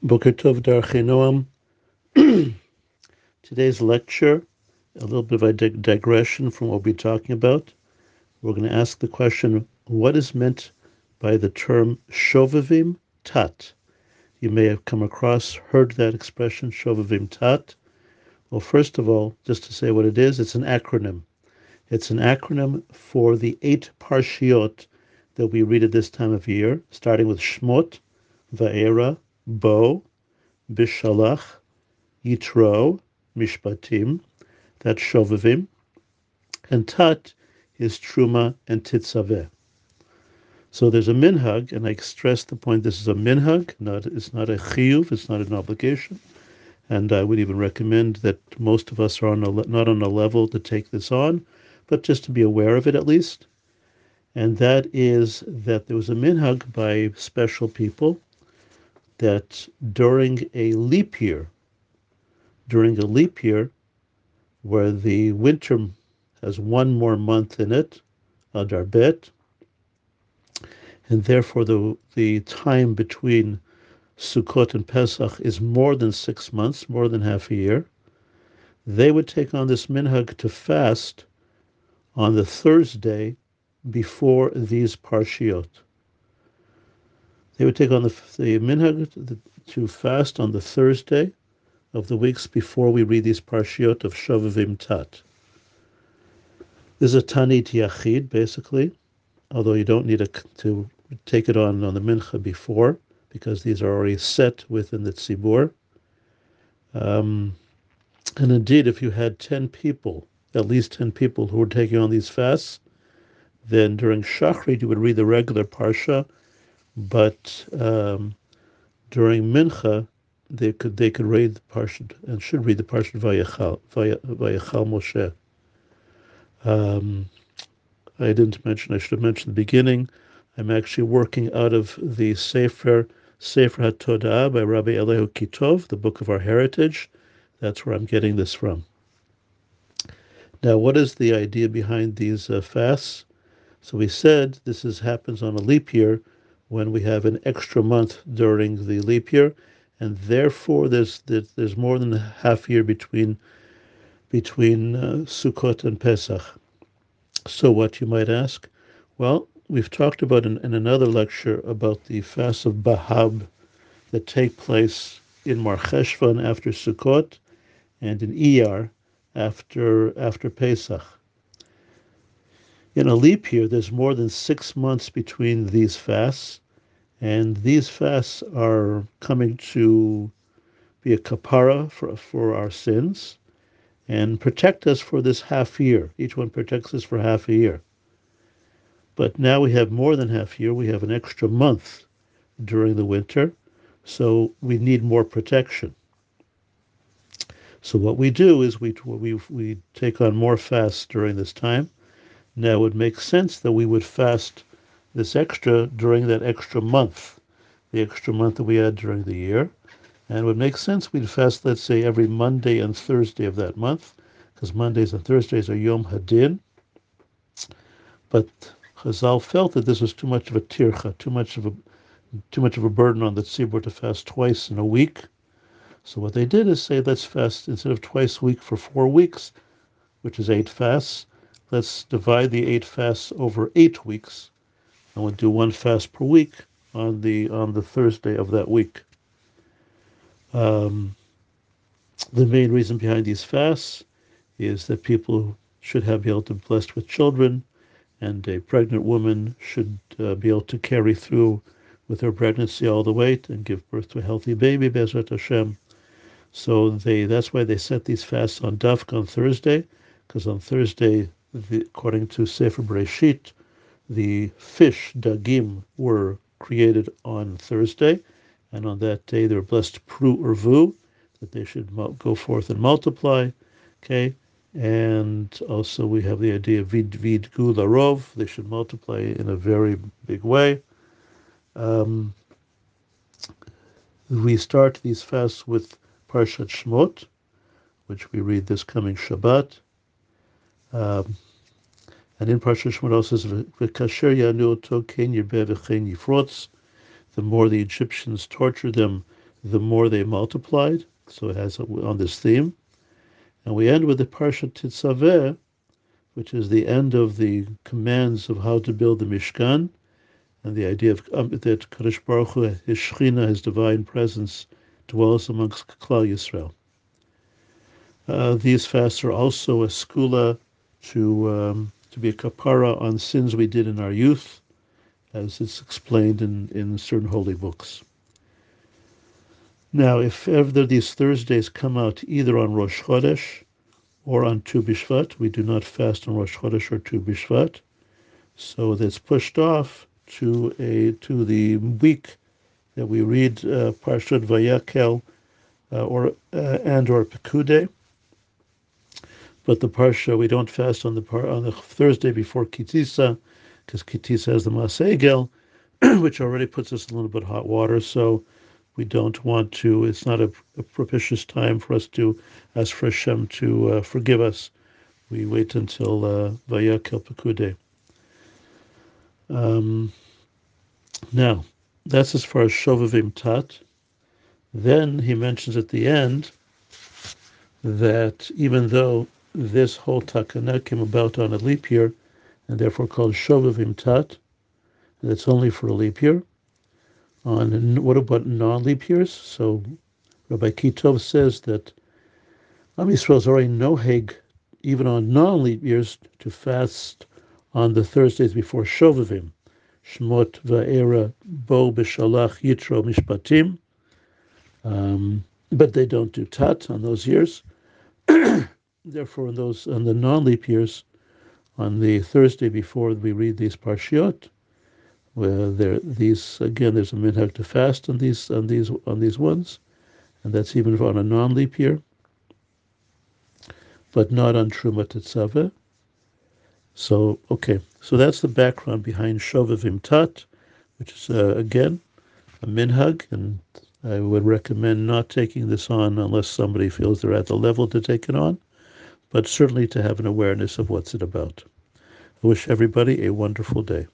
Boker Tov. Today's lecture, a little bit of a dig- digression from what we're talking about. We're going to ask the question, what is meant by the term Shovavim Tat? You may have come across, heard that expression, Shovavim Tat. Well, first of all, just to say what it is, it's an acronym. It's an acronym for the eight parshiot that we read at this time of year, starting with Shmot, Va'era, Bo, Bishalach, Yitro, Mishpatim, that's Shovavim, and Tat is Truma and Titzaveh. So there's a minhag, and I stress the point this is a minhag, not it's not a chiyuv, it's not an obligation. And I would even recommend that most of us are on a, not on a level to take this on, but just to be aware of it at least. And that is that there was a minhag by special people that during a leap year, during a leap year, where the winter has one more month in it, Adar Bet, and therefore the the time between Sukkot and Pesach is more than six months, more than half a year. They would take on this minhag to fast on the Thursday before these parshiot they would take on the, the minhag to fast on the Thursday of the weeks before we read these parshiot of Shovavim Tat. This is a Tanit Yachid, basically, although you don't need a, to take it on on the mincha before, because these are already set within the tzibur. Um, and indeed, if you had 10 people, at least 10 people who were taking on these fasts, then during Shachrit you would read the regular parsha but um, during Mincha, they could they could read the parsha and should read the parsha Vayachal Vayachal Moshe. Um, I didn't mention. I should have mentioned the beginning. I'm actually working out of the Sefer Sefer HaTodah by Rabbi Eliyahu Kitov, the book of our heritage. That's where I'm getting this from. Now, what is the idea behind these uh, fasts? So we said this is happens on a leap year, when we have an extra month during the leap year, and therefore there's there's more than a half year between between uh, Sukkot and Pesach. So what you might ask? Well, we've talked about in, in another lecture about the fast of Bahab that take place in Mar Cheshvan after Sukkot and in Iyar after after Pesach. In a leap year, there's more than six months between these fasts, and these fasts are coming to be a kapara for, for our sins and protect us for this half year. Each one protects us for half a year. But now we have more than half a year. We have an extra month during the winter, so we need more protection. So what we do is we we we take on more fasts during this time, now, it would make sense that we would fast this extra during that extra month, the extra month that we had during the year. And it would make sense we'd fast, let's say, every Monday and Thursday of that month, because Mondays and Thursdays are Yom Hadin. But Chazal felt that this was too much of a tircha, too much of a too much of a burden on the tzibur to fast twice in a week. So what they did is say, let's fast instead of twice a week for four weeks, which is eight fasts let's divide the eight fasts over eight weeks, and we'll do one fast per week on the on the Thursday of that week. Um, the main reason behind these fasts is that people should have be able to be blessed with children, and a pregnant woman should uh, be able to carry through with her pregnancy all the way and give birth to a healthy baby, Bezrat Hashem. So they that's why they set these fasts on Davka on Thursday, because on Thursday the, according to Sefer Breshit, the fish, dagim, were created on Thursday, and on that day they're blessed pru urvu, that they should go forth and multiply. Okay, and also we have the idea of vid vid gularov, they should multiply in a very big way. Um, we start these fasts with Parshat Shmot, which we read this coming Shabbat. Um, and in Parsha Shemot says, "V'kasher yanu ken yifrotz." The more the Egyptians tortured them, the more they multiplied. So it has on this theme. And we end with the Parsha Tetzaveh, which is the end of the commands of how to build the Mishkan, and the idea of um, that Kadosh Baruch Hu, his Shechina, his divine presence, dwells amongst Klal Yisrael. Uh, these fasts are also a segula to um, to be a kapara on sins we did in our youth, as it's explained in, in certain holy books. Now, if ever these Thursdays come out either on Rosh Chodesh or on Tu Bishvat, we do not fast on Rosh Chodesh or Tu Bishvat, so that's pushed off to a to the week that we read uh, Parshat Vayakel uh, or uh, and or Pekude. But the parsha we don't fast on the par, on the Thursday before Ki Tisa, because Ki Tisa has the Masegel, which already puts us in a little bit hot water. So we don't want to. It's not a, a propitious time for us to ask for Hashem to uh, forgive us. We wait until uh, Vayakel Pekude. Um, now, that's as far as Shovavim Tat. Then he mentions at the end that even though this whole takana came about on a leap year, and therefore called Shovavim Tat, That's only for a leap year. On what about non-leap years? So Rabbi Kitov says that Am Yisrael is already noheg, even on non-leap years, to fast on the Thursdays before Shovavim. Shmot Va'era Bo B'Shalach Yitro Mishpatim. Um, but they don't do Tat on those years. Therefore, those on the non-leap years, on the Thursday before we read these parshiot, where there these again there's a minhag to fast on these on these on these ones, and that's even on a non-leap year, but not on Truma Tetzaveh. So, okay, so that's the background behind Shovavim Tat, which is, uh, again, a minhag, and I would recommend not taking this on unless somebody feels they're at the level to take it on, but certainly to have an awareness of what's it about. I wish everybody a wonderful day.